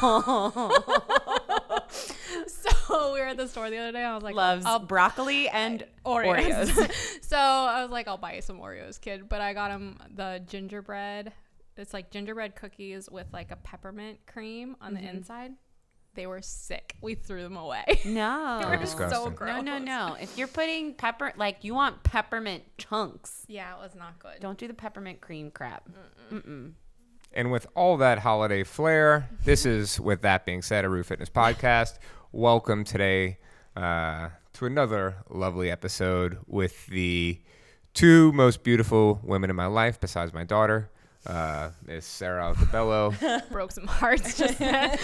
Oreos. so we were at the store the other day. I was like, Loves I'll broccoli and Oreos. Oreos. so I was like, I'll buy you some Oreos, kid. But I got him the gingerbread. It's like gingerbread cookies with like a peppermint cream on Mm-hmm. the inside. They were sick. We threw them away. no. They were disgusting. so No, gross. no, no. No. If you're putting pepper, like you want peppermint chunks, Yeah, it was not good. don't do the peppermint cream crap. Mm-mm. And with all that holiday flair, this is, with that being said, a Rue Fitness podcast. Welcome today uh, to another lovely episode with the two most beautiful women in my life, besides my daughter, uh, Miss Sarah Altabello. Broke some hearts just then.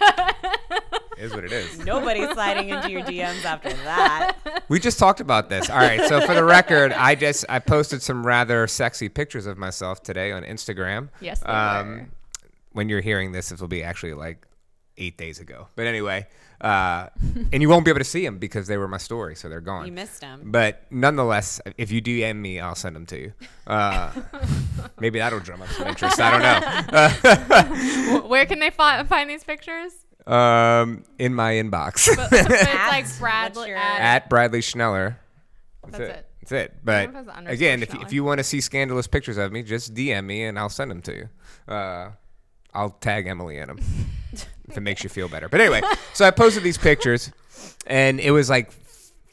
is what it is. Nobody's sliding into your DMs after that. We just talked about this. All right. So for the record, I just I posted some rather sexy pictures of myself today on Instagram. Yes, they were. When you're hearing this, it will be actually like eight days ago. But anyway, uh, and you won't be able to see them because they were my story, so they're gone. You missed them. But nonetheless, if you DM me, I'll send them to you. Uh, maybe that'll drum up some interest. I don't know. Where can they fi- find these pictures? Know. Um, in my inbox But, but it's At- like Bradley your- at, at Bradley Schneller. That's it. That's it. But Sometimes the underscore again, if you, Schneller. if you want to see scandalous pictures of me, just DM me and I'll send them to you. Uh, I'll tag Emily in them if it makes you feel better. But anyway, so I posted these pictures, and it was like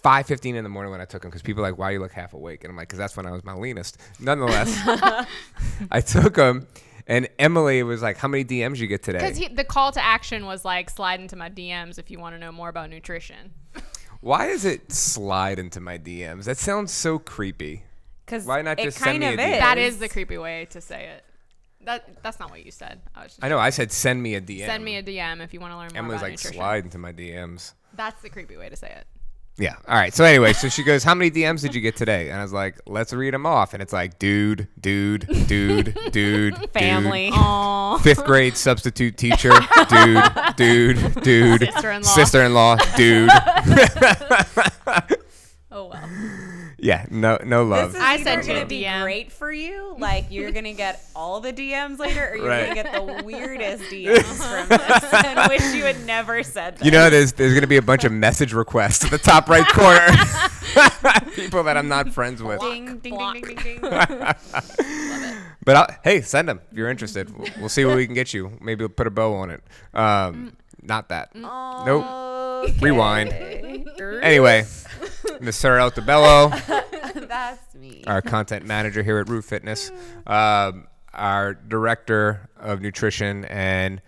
5:15 in the morning when I took them because people were like, "Why do you look half awake?" And I'm like, "Cause that's when I was my leanest." Nonetheless, I took them, and Emily was like, "How many DMs you get today?" Because the call to action was like slide into my DMs if you want to know more about nutrition. Why does it slide into my DMs? That sounds so creepy. Because Why not just send kind me of a DM? is. That is the creepy way to say it. That that's not what you said. I was just I know. I said send me a DM. send me a DM if you want to learn more Emily's about like nutrition. slide into my DMs. That's the creepy way to say it. Yeah. All right. So anyway, so she goes, "How many DMs did you get today?" And I was like, "Let's read them off." And it's like, "Dude, dude, dude, dude, family. Aww. dude, fifth grade substitute teacher, dude, dude, dude, Sister-in-law. sister-in-law, dude." Oh well. Yeah. No, no This love. is I either sent you gonna a be DM. great for you, like you're gonna get all the DMs later, or you're Right. gonna get the weirdest DMs from this, and wish you had never said that. You know, there's there's gonna be a bunch of message requests at the top right corner. People that I'm not friends with. ding, ding, Block. ding, ding, ding, ding. But I'll, hey, send them if you're interested. We'll, we'll see what we can get you. Maybe we'll put a bow on it. Um, not that. Nope. Okay. Rewind. Anyway, Miss Sarah Altabello, That's me. our content manager here at Rue Fitness, um, our director of nutrition and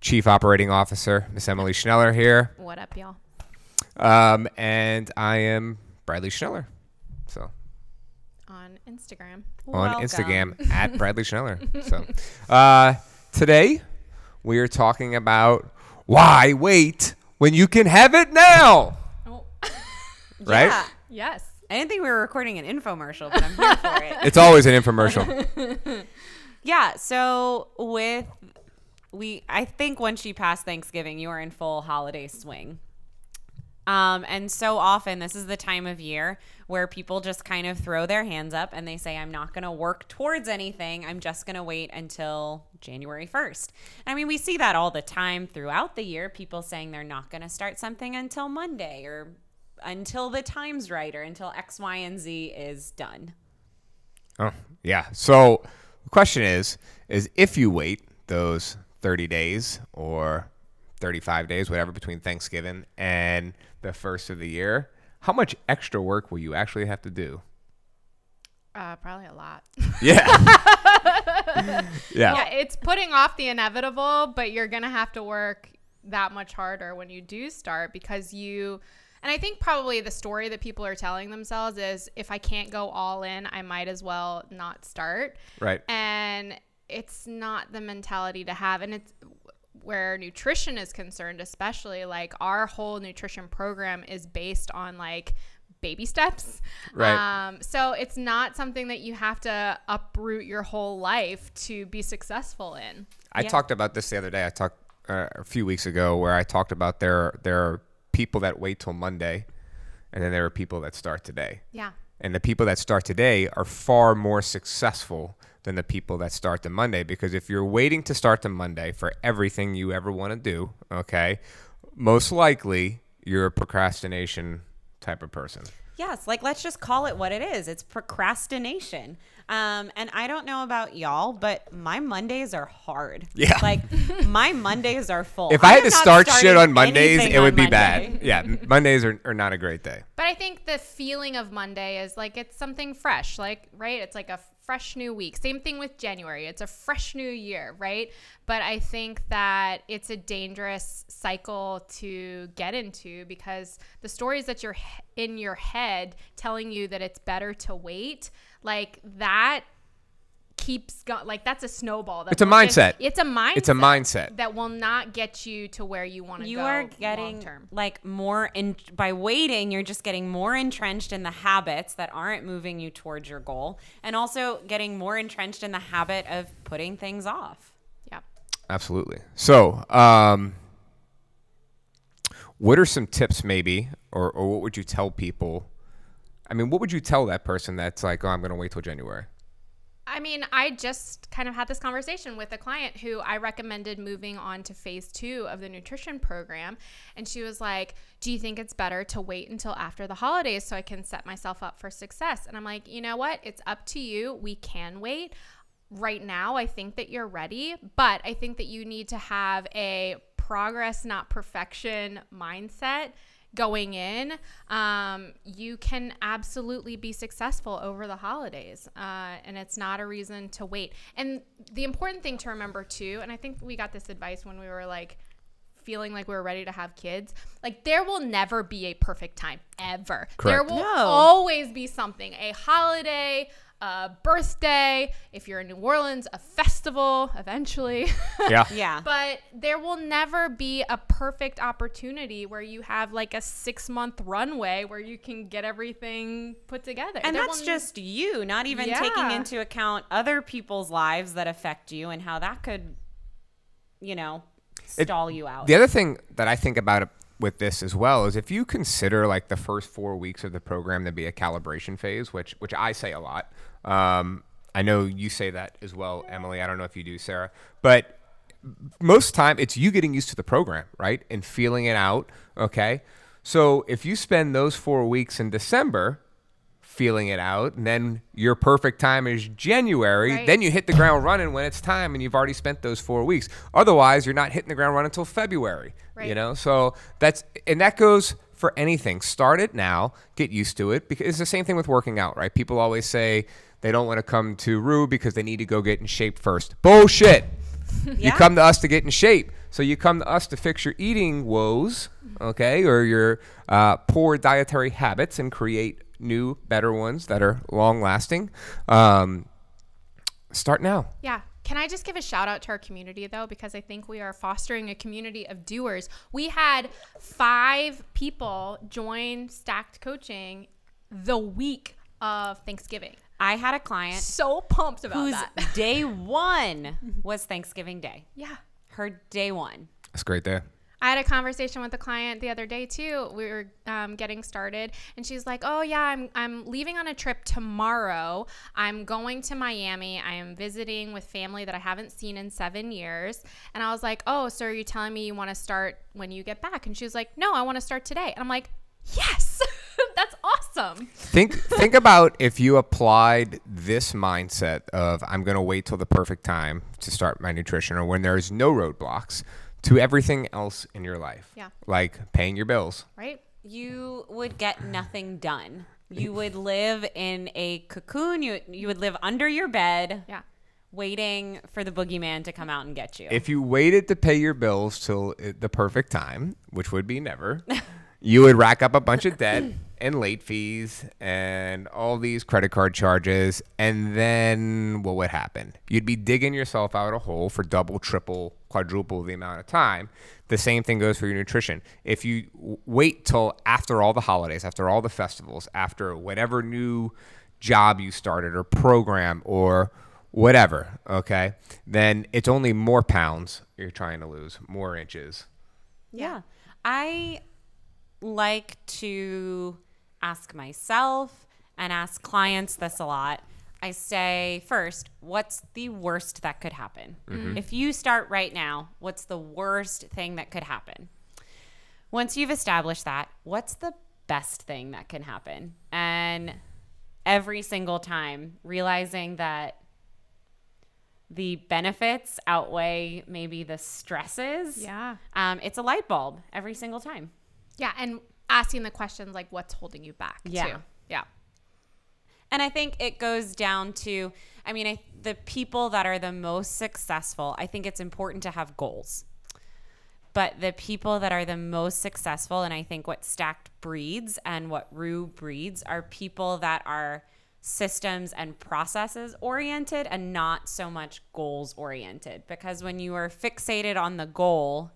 chief operating officer, Miss Emily Schneller here, What up, y'all? um, and I am Bradley Schneller. So On Instagram. on Welcome. Instagram at Bradley Schneller. So uh, today we are talking about why wait when you can have it now, Oh. right? Yeah. yes. I didn't think we were recording an infomercial, but I'm here for it. It's always an infomercial. Yeah. So with we, I think once you pass Thanksgiving, you are in full holiday swing. Um, and so often, this is the time of year where people just kind of throw their hands up and they say, I'm not going to work towards anything. I'm just going to wait until January 1st. I mean, we see that all the time throughout the year. People saying they're not going to start something until Monday or until the time's right or until X, Y, and Z is done. Oh, yeah. So the question is, is if you wait those 30 days or 35 days, whatever, between Thanksgiving and the first of the year, how much extra work will you actually have to do? Uh, probably a lot. Yeah. yeah. Yeah, it's putting off the inevitable, but you're going to have to work that much harder when you do start because you and I think probably the story that people are telling themselves is if I can't go all in, I might as well not start. Right. And it's not the mentality to have and it's where nutrition is concerned especially like our whole nutrition program is based on like baby steps. Right. Um, so it's not something that you have to uproot your whole life to be successful in. I Yeah. talked about this the other day. I talked uh, a few weeks ago where I talked about there there are people that wait till Monday, and then there are people that start today. Yeah. And the people that start today are far more successful than the people that start the Monday because if you're waiting to start the Monday for everything you ever want to do, okay, most likely you're a procrastination type of person. Yes, like let's just call it what it is. It's procrastination. Um, and I don't know about y'all, but my Mondays are hard. Yeah. Like my Mondays are full. If I, had to start shit on Mondays, anything it would be Monday. bad. Yeah, Mondays are, are not a great day. But I think the feeling of Monday is like it's something fresh, like, right? It's like a fresh new week. Same thing with January. It's a fresh new year, right? But I think that it's a dangerous cycle to get into because the stories that you're in your head telling you that it's better to wait, like that keeps going like that's a snowball that It's a will just- mindset. it's a mindset It's a mindset. that will not get you to where you want to go. You go are getting long-term. like more in by waiting, you're just getting more entrenched in the habits that aren't moving you towards your goal and also getting more entrenched in the habit of putting things off. yeah Absolutely. So, um, what are some tips, maybe, or, or what would you tell people? I mean, what would you tell that person that's like, oh, I'm going to wait till January? I mean, I just kind of had this conversation with a client who I recommended moving on to phase two of the nutrition program. And she was like, Do you think it's better to wait until after the holidays so I can set myself up for success? And I'm like, You know what? It's up to you. We can wait. Right now, I think that you're ready, but I think that you need to have a progress, not perfection mindset going in, um, you can absolutely be successful over the holidays. Uh, and it's not a reason to wait. And the important thing to remember, too, and I think we got this advice when we were like, feeling like we were ready to have kids like there will never be a perfect time ever Correct. there will No. always be something a holiday a birthday if you're in new orleans a festival eventually Yeah. Yeah. but there will never be a perfect opportunity where you have like a six month runway where you can get everything put together. and There that's will- just you, not even taking into account other people's lives that affect you and how that could, you know, It- stall you out. The other thing that I think about it with this as well is if you consider like the first four weeks of the program to be a calibration phase, which which I say a lot. Um, I know you say that as well, Emily. I don't know if you do, Sarah, but most time it's you getting used to the program, right, and feeling it out. Okay, so if you spend those four weeks in December feeling it out, and then your perfect time is January, Right. then you hit the ground running when it's time, and you've already spent those four weeks. Otherwise, you're not hitting the ground running until February. You know, so that's and that goes for anything. Start it now, get used to it, because it's the same thing with working out, right? People always say they don't want to come to Rue because they need to go get in shape first. Bullshit. You come to us to get in shape. So you come to us to fix your eating woes, okay, or your uh, poor dietary habits and create new, better ones that are long lasting. Um, start now. Yeah. Can I just give a shout out to our community though? Because I think we are fostering a community of doers. We had five people join Stacked Coaching the week of Thanksgiving. I had a client So pumped about whose that. day one was Thanksgiving Day. yeah. Her day one. That's great there. I had a conversation with a client the other day too. We were um, getting started, and she's like, "Oh yeah, I'm I'm leaving on a trip tomorrow. I'm going to Miami. I am visiting with family that I haven't seen in seven years." And I was like, "Oh, so are you telling me you want to start when you get back?" And she was like, "No, I want to start today." And I'm like, "Yes, that's awesome." Think think about if you applied this mindset of I'm going to wait till the perfect time to start my nutrition or when there's no roadblocks to everything else in your life. Yeah. Like paying your bills. Right? You would get nothing done. You would live in a cocoon. You you would live under your bed, Yeah. waiting for the boogeyman to come out and get you. If you waited to pay your bills till the perfect time, which would be never, you would rack up a bunch of debt and late fees and all these credit card charges. And then what would happen? You'd be digging yourself out a hole for double, triple, quadruple the amount of time. The same thing goes for your nutrition. If you wait till after all the holidays, after all the festivals, after whatever new job you started or program or whatever, okay, then it's only more pounds you're trying to lose, more inches. Yeah. I like to ask myself and ask clients this a lot. I say first, what's the worst that could happen? Mm-hmm. If you start right now, what's the worst thing that could happen? Once you've established that, what's the best thing that can happen? And every single time, realizing that the benefits outweigh maybe the stresses. Yeah. Um, it's a light bulb every single time. Yeah, and asking the questions like what's holding you back Yeah. too. Yeah. And I think it goes down to, I mean, I, the people that are the most successful, I think it's important to have goals. But the people that are the most successful, and I think what Stacked breeds and what Rue breeds, are people that are systems and processes oriented and not so much goals oriented. Because when you are fixated on the goal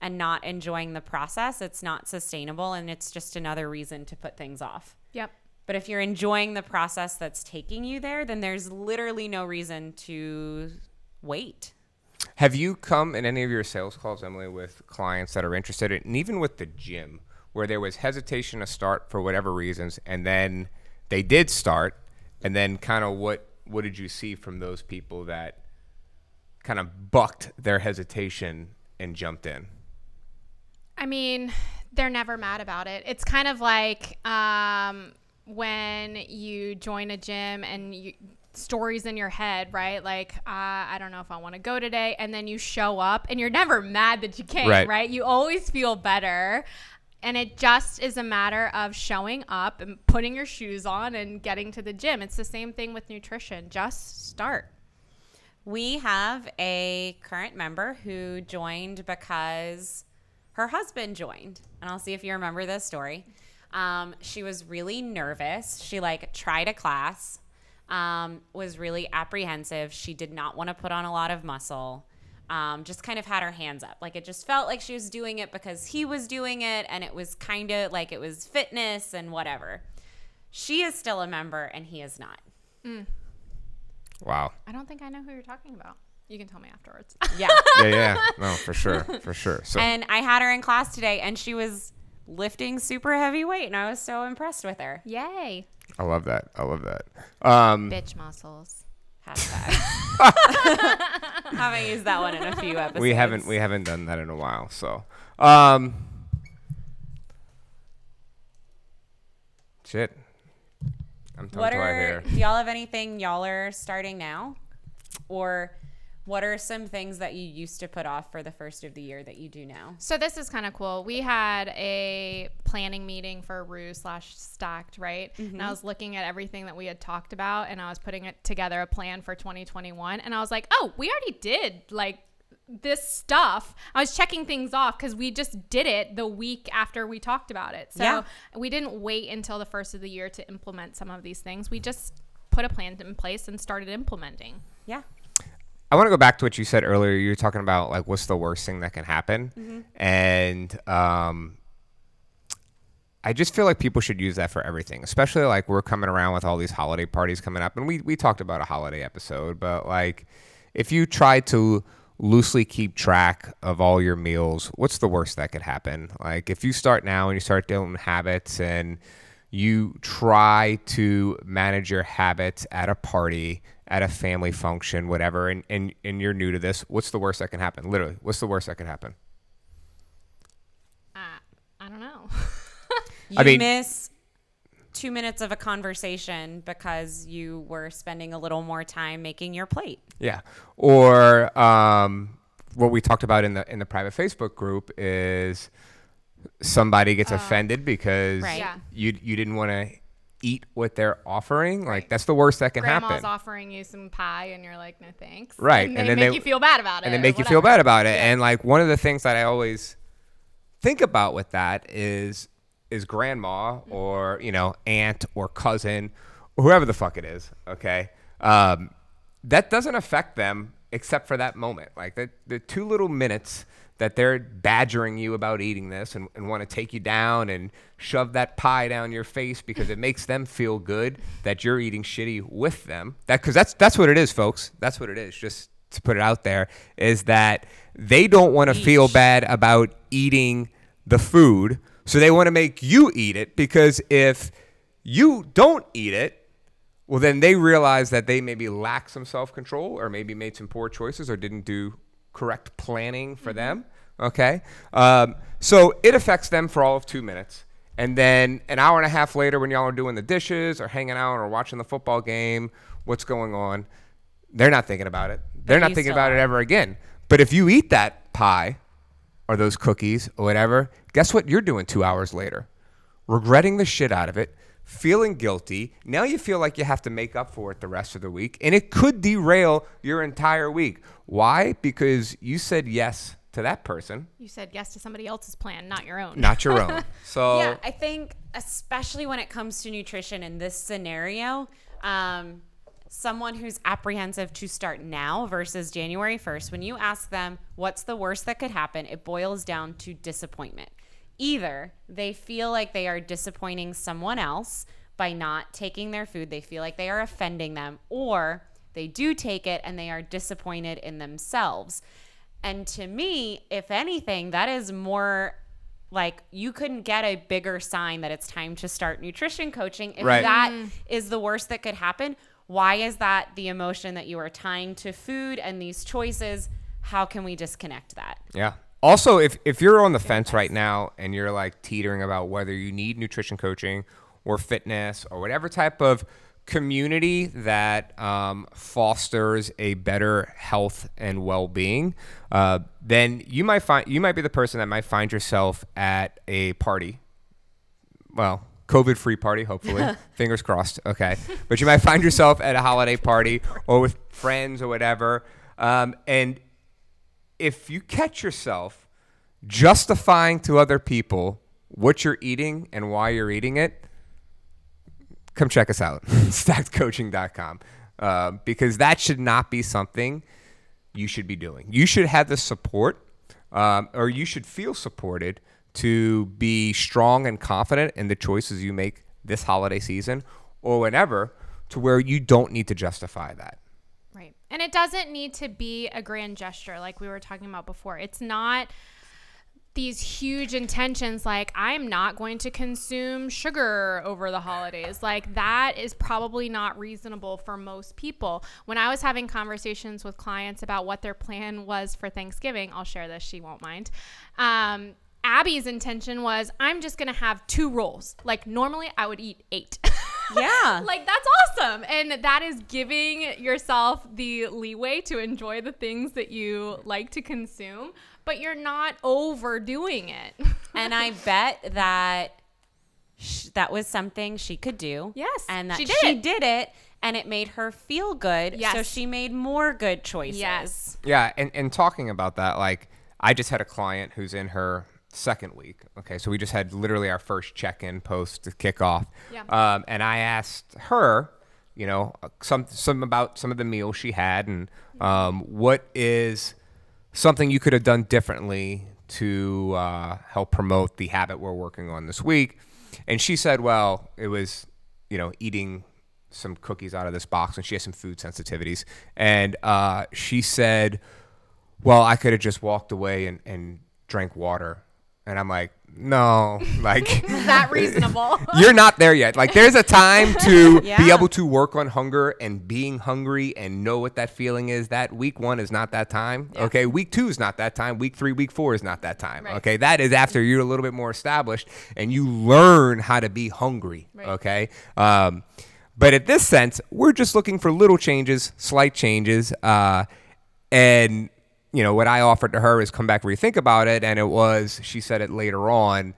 and not enjoying the process, it's not sustainable and it's just another reason to put things off. Yep. But if you're enjoying the process that's taking you there, then there's literally no reason to wait. Have you come in any of your sales calls, Emily, with clients that are interested, in, and even with the gym, where there was hesitation to start for whatever reasons, and then they did start, and then kind of what what did you see from those people that kind of bucked their hesitation and jumped in? I mean, they're never mad about it. It's kind of like um, when you join a gym and you stories in your head, right? Like, uh, I don't know if I want to go today, and then you show up, and you're never mad that you came, Right. right? You always feel better. And it just is a matter of showing up and putting your shoes on and getting to the gym. It's the same thing with nutrition. Just start. We have a current member who joined because her husband joined. And I'll see if you remember this story. Um, she was really nervous. She like tried a class, um, was really apprehensive. She did not want to put on a lot of muscle. Um, just kind of had her hands up. Like it just felt like she was doing it because he was doing it, and it was kind of like it was fitness and whatever. She is still a member, and he is not. Wow. I don't think I know who you're talking about. You can tell me afterwards. Yeah. Yeah, yeah, no, for sure, for sure. So And I had her in class today, and she was lifting super heavy weight, and I was so impressed with her. Yay. I love that. I love that. Um, Bitch muscles. Hashtag. haven't used that one in a few episodes. we haven't we haven't done that in a while. So, um, shit. I'm tongue What tied are? here. Do y'all have anything y'all are starting now, or what are some things that you used to put off for the first of the year that you do now? So this is kind of cool. We had a planning meeting for Rue slash Stacked, right? And I mm-hmm. was looking at everything that we had talked about, and I was putting it together a plan for 2021. And I was like, oh, we already did like this stuff. I was checking things off because we just did it the week after we talked about it. So Yeah. we didn't wait until the first of the year to implement some of these things. We just put a plan in place and started implementing. Yeah. I want to go back to what you said earlier. You were talking about like what's the worst thing that can happen, and um, I just feel like people should use that for everything, especially like we're coming around with all these holiday parties coming up, and we we talked about a holiday episode, but like if you try to loosely keep track of all your meals, what's the worst that could happen? Like if you start now and you start doing habits and you try to manage your habits at a party, at a family function, whatever, and, and, and you're new to this, what's the worst that can happen? Literally, what's the worst that can happen? Uh, I don't know. You I mean- miss two minutes of a conversation because you were spending a little more time making your plate. Yeah. Or um, what we talked about in the in the private Facebook group is somebody gets offended because Right. Yeah. you you didn't want to eat what they're offering. Like that's the worst that can Grandma's happen. Grandma's offering you some pie, and you're like, no thanks. Right, And, and then make they- you feel bad about it. and they make you feel bad about it. And like one of the things that I always think about with that is is grandma or you know aunt or cousin or whoever the fuck it is. Okay, um, that doesn't affect them except for that moment. Like the the two little minutes that they're badgering you about eating this and, and want to take you down and shove that pie down your face because it makes them feel good that you're eating shitty with them. That because that's that's what it is, folks. That's what it is. Just to put it out there is that they don't want to feel bad about eating the food, so they want to make you eat it because if you don't eat it, well, then they realize that they maybe lack some self control or maybe made some poor choices or didn't do correct planning for them. Okay. Um, so it affects them for all of two minutes. And then an hour and a half later, when y'all are doing the dishes or hanging out or watching the football game, what's going on? They're not thinking about it. They're not thinking about it ever again. But if you eat that pie or those cookies or whatever, guess what you're doing two hours later? Regretting the shit out of it, feeling guilty. Now you feel like you have to make up for it the rest of the week, and it could derail your entire week. Why? Because you said yes to that person, You said yes to somebody else's plan, not your own. not your own. So Yeah, I think especially when it comes to nutrition in this scenario, um, someone who's apprehensive to start now versus January 1st, when you ask them what's the worst that could happen, it boils down to disappointment. Either they feel like they are disappointing someone else by not taking their food, they feel like they are offending them, or they do take it and they are disappointed in themselves. And to me, if anything, that is more like you couldn't get a bigger sign that it's time to start nutrition coaching if Right. that mm-hmm. is the worst that could happen. Why is that the emotion that you are tying to food and these choices? How can we disconnect that? Yeah. Also, if, if you're on the fence right now and you're like teetering about whether you need nutrition coaching or fitness or whatever type of community that um, fosters a better health and well-being, uh, then you might find you might be the person that might find yourself at a party well, COVID free party, hopefully. Fingers crossed. Okay. But you might find yourself at a holiday party or with friends or whatever. Um, and if you catch yourself justifying to other people what you're eating and why you're eating it, come check us out, stackedcoaching.com. Uh, because that should not be something you should be doing. You should have the support, um, or you should feel supported to be strong and confident in the choices you make this holiday season or whenever, to where you don't need to justify that. Right. And it doesn't need to be a grand gesture like we were talking about before. It's not these huge intentions like I'm not going to consume sugar over the holidays. Like that is probably not reasonable for most people. When I was having conversations with clients about what their plan was for Thanksgiving, I'll share this, she won't mind. Um, Abby's intention was I'm just going to have two rolls. Like normally I would eat 8. Yeah. like that's awesome and that is giving yourself the leeway to enjoy the things that you like to consume but you're not overdoing it and I bet that sh- that was something she could do. Yes, And that she she did did, it. it and it made her feel good. So she made more good choices. yes Yeah, and, and talking about that, like I just had a client who's in her second week. Okay, so we just had literally our first check-in post to kick off. Yeah. Um, and I asked her, you know, some some about some of the meals she had and um, what is something you could have done differently to uh, help promote the habit we're working on this week. And she said, well, it was, you know, eating some cookies out of this box, and she has some food sensitivities. And uh, she said, well, I could have just walked away and, and drank water. And I'm like, no, like is that reasonable you're not there yet. Like there's a time to be able to work on hunger and being hungry and know what that feeling is. That week one is not that time. Okay. Week two is not that time. Week three, week four is not that time. Right. Okay. That is after you're a little bit more established and you learn how to be hungry. Right. Okay. Um, but at this sense, we're just looking for little changes, slight changes. Uh, and you know what I offered to her is come back rethink about it, and it was she said it later on.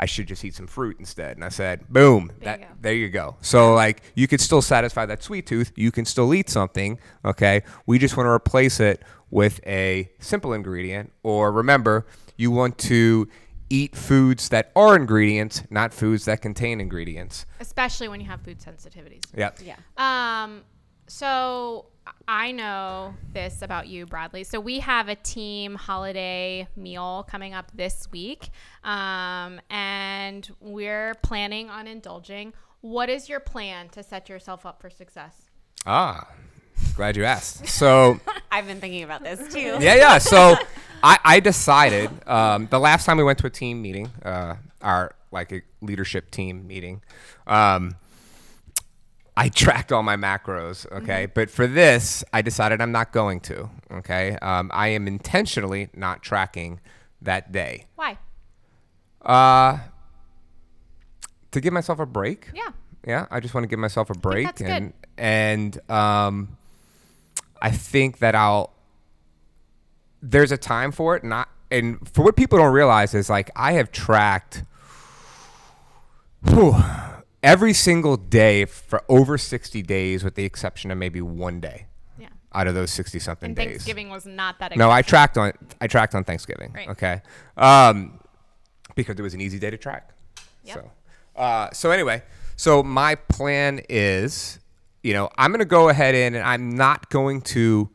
I should just eat some fruit instead, and I said, boom, that you there you go. So like you could still satisfy that sweet tooth. You can still eat something. Okay, we just want to replace it with a simple ingredient. Or remember, you want to eat foods that are ingredients, not foods that contain ingredients. especially when you have food sensitivities Yep. Yeah. Um, so I know this about you, Bradley. So we have a team holiday meal coming up this week, um, and we're planning on indulging. What is your plan to set yourself up for success? Ah, glad you asked. So. I've been thinking about this too. yeah, yeah. So I, I decided um, the last time we went to a team meeting, uh, our like a leadership team meeting, um, I tracked all my macros. Okay, but for this, I decided I'm not going to. Okay, um, I am intentionally not tracking that day. Why? Uh, to give myself a break. Yeah. Yeah, I just want to give myself a break, that's good. and and um, I think that I'll. There's a time for it, not and for what people don't realize is like I have tracked. whew, every single day for over 60 days, with the exception of maybe one day Yeah. out of those 60 something days. Thanksgiving was not that. No, I tracked on I tracked on Thanksgiving. Right. Okay, um, because it was an easy day to track. Yep. So, uh, so anyway, so my plan is, you know, I'm gonna go ahead in and I'm not going to,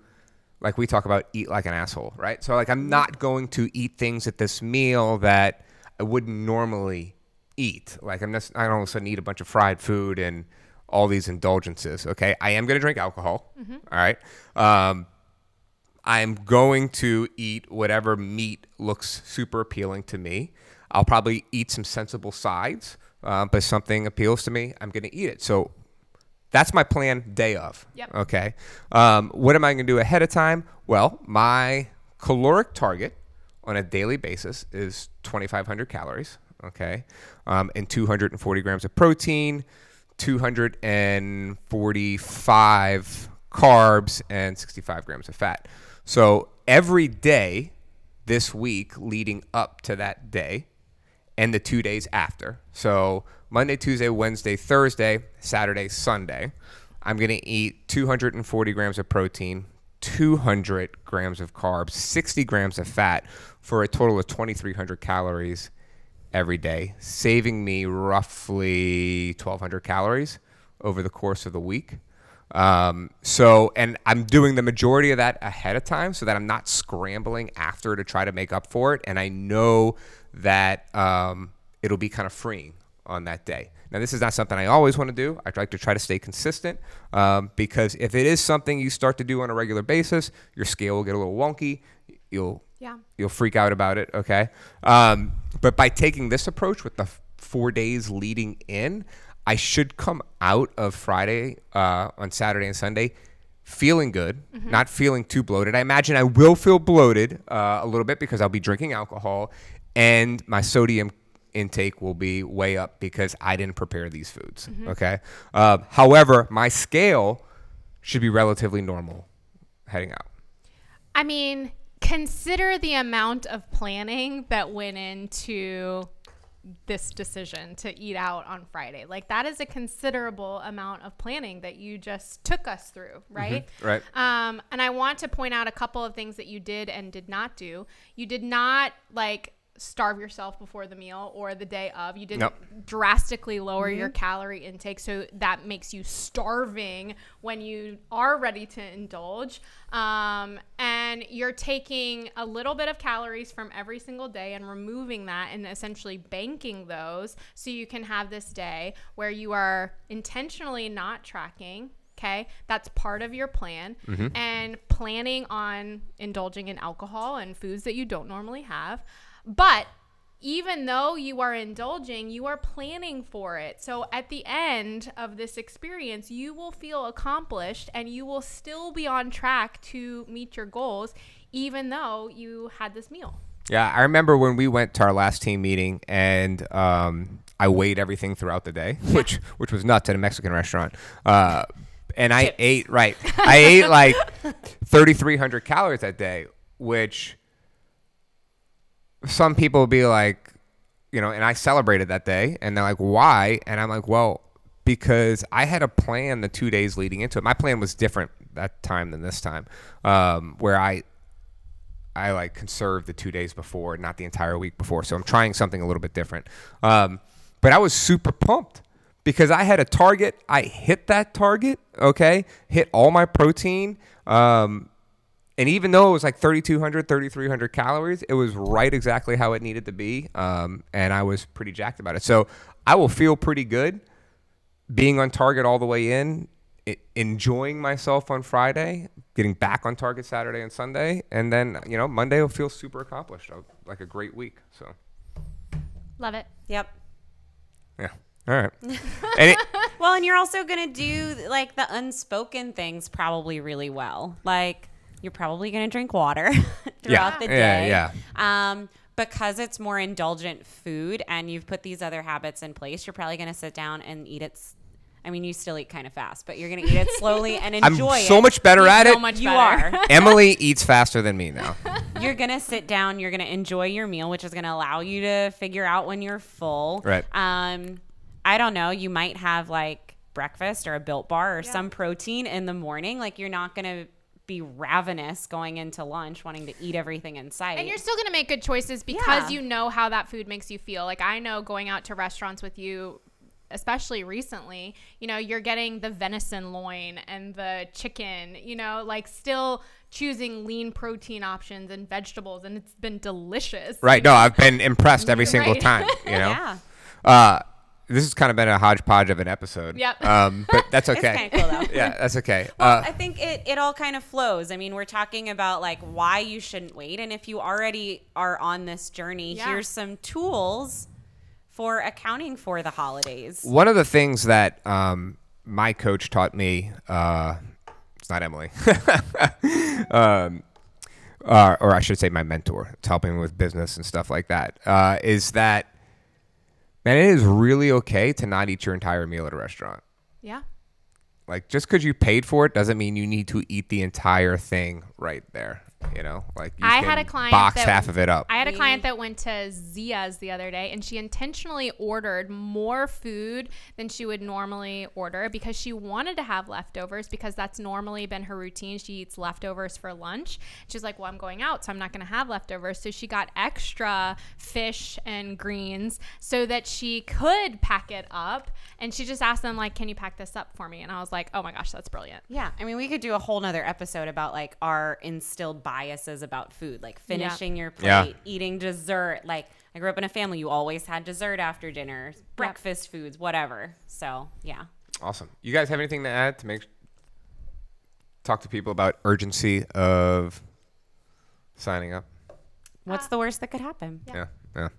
like we talk about, eat like an asshole, right? So like I'm not going to eat things at this meal that I wouldn't normally eat. Like I'm just I don't all of a sudden eat a bunch of fried food and all these indulgences. Okay, I am gonna drink alcohol. all right. Um, I'm going to eat whatever meat looks super appealing to me. I'll probably eat some sensible sides, uh, but something appeals to me, I'm going to eat it. So that's my plan day of. Yep. Okay. Um, what am I going to do ahead of time? Well, my caloric target on a daily basis is 2,500 calories. Okay. Um, and 240 grams of protein, 245 carbs, and 65 grams of fat. So every day this week leading up to that day, and the two days after. So Monday, Tuesday, Wednesday, Thursday, Saturday, Sunday, I'm going to eat 240 grams of protein, 200 grams of carbs, 60 grams of fat for a total of 2,300 calories every day, saving me roughly 1,200 calories over the course of the week. Um, so, and I'm doing the majority of that ahead of time so that I'm not scrambling after to try to make up for it. And I know that um, it'll be kind of freeing on that day. Now, this is not something I always want to do. I'd like to try to stay consistent um, because if it is something you start to do on a regular basis, your scale will get a little wonky. You'll Yeah. you'll freak out about it. Okay. Um, but by taking this approach with the f- four days leading in, I should come out of Friday uh, on Saturday and Sunday feeling good, not feeling too bloated. I imagine I will feel bloated uh, a little bit because I'll be drinking alcohol and my sodium intake will be way up because I didn't prepare these foods. Okay. Uh, however, my scale should be relatively normal heading out. I mean, consider the amount of planning that went into this decision to eat out on Friday. Like that is a considerable amount of planning that you just took us through, right? Right. Um, and I want to point out a couple of things that you did and did not do. You did not like starve yourself before the meal or the day of. You didn't Nope. drastically lower your calorie intake, so that makes you starving when you are ready to indulge. Um, and you're taking a little bit of calories from every single day and removing that and essentially banking those so you can have this day where you are intentionally not tracking. Okay, that's part of your plan, and planning on indulging in alcohol and foods that you don't normally have. But even though you are indulging, you are planning for it. So at the end of this experience, you will feel accomplished and you will still be on track to meet your goals, even though you had this meal. Yeah, I remember when we went to our last team meeting and um, I weighed everything throughout the day, which which was nuts at a Mexican restaurant. Uh, and I Chips. ate right. I ate like 3,300 calories that day, which some people will be like, you know, and I celebrated that day, and they're like, why? And I'm like, well, because I had a plan the two days leading into it. My plan was different that time than this time, um, where I I like conserved the two days before, not the entire week before. So I'm trying something a little bit different. Um, but I was super pumped because I had a target. I hit that target. Okay, hit all my protein. Um, and even though it was like 3,200, 3,300 calories, it was right exactly how it needed to be. Um, and I was pretty jacked about it. So I will feel pretty good being on target all the way in, i- enjoying myself on Friday, getting back on target Saturday and Sunday, and then you know Monday will feel super accomplished, uh, like a great week. So Love it. Yep. yeah, all right. Any Well, and you're also gonna do like the unspoken things probably really well. Like you're probably gonna drink water throughout the Yeah, day. yeah, Um, because it's more indulgent food, and you've put these other habits in place, you're probably gonna sit down and eat it. s- I mean, you still eat kind of fast, but you're gonna eat it slowly and enjoy I'm enjoy it. so much better at so it. much you better. are. Emily eats faster than me now. you're gonna sit down you're gonna enjoy your meal which is gonna allow you to figure out when you're full Right. um i don't know you might have like breakfast or a built bar or some protein in the morning like you're not gonna be ravenous going into lunch wanting to eat everything in sight And you're still going to make good choices because Yeah. you know how that food makes you feel. Like I know going out to restaurants with you especially recently, you know, you're getting the venison loin and the chicken, you know, like still choosing lean protein options and vegetables and it's been delicious. Right. No, I've been impressed every single Right. time. You know. yeah Uh, this has kind of been a hodgepodge of an episode. Yep. Um, but that's it's okay. kind of cool though yeah, that's okay. Well, uh, I think it, it all kind of flows. I mean, we're talking about like why you shouldn't wait. And if you already are on this journey, Yeah. here's some tools for accounting for the holidays. one of the things that um, my coach taught me, uh, it's not Emily, um, uh, or I should say my mentor, it's helping me with business and stuff like that, uh, is that, man, it is really okay to not eat your entire meal at a restaurant. Yeah. Like, just because you paid for it doesn't mean you need to eat the entire thing right there. You know, like you I can had a client box that- half of it up. I had a client that went to Zia's the other day and she intentionally ordered more food than she would normally order because she wanted to have leftovers because that's normally been her routine. She eats leftovers for lunch. She's like, Well, I'm going out, so I'm not going to have leftovers. So she got extra fish and greens so that she could pack it up. And she just asked them, like, Can you pack this up for me? And I was like, Oh my gosh, that's brilliant. Yeah, I mean, we could do a whole nother episode about like our instilled biases about food, like finishing your plate, Yeah. eating dessert. Like, I grew up in a family, you always had dessert after dinner, breakfast foods, whatever. So, yeah. Awesome. You guys have anything to add to make talk to people about urgency of signing up? What's uh, the worst that could happen? Yeah. Yeah.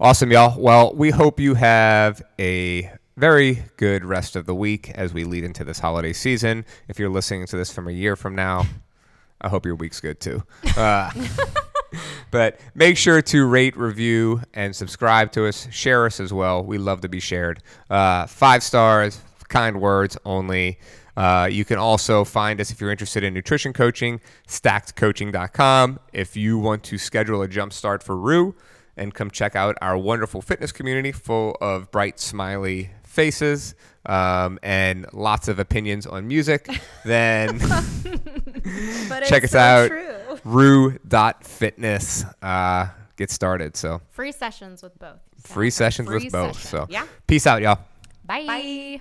Awesome, y'all. Well, we hope you have a very good rest of the week as we lead into this holiday season. If you're listening to this from a year from now, I hope your week's good too. Uh, but make sure to rate, review, and subscribe to us. Share us as well. We love to be shared. Uh, five stars, kind words only. Uh, you can also find us if you're interested in nutrition coaching, stackedcoaching.com. If you want to schedule a jump start for Rue and come check out our wonderful fitness community full of bright, smiley faces um, and lots of opinions on music, then But check us out. Rue.fitness. Uh, get started. So Free sessions with both. free sessions Free with both. So Yeah. peace out, y'all. Bye. Bye.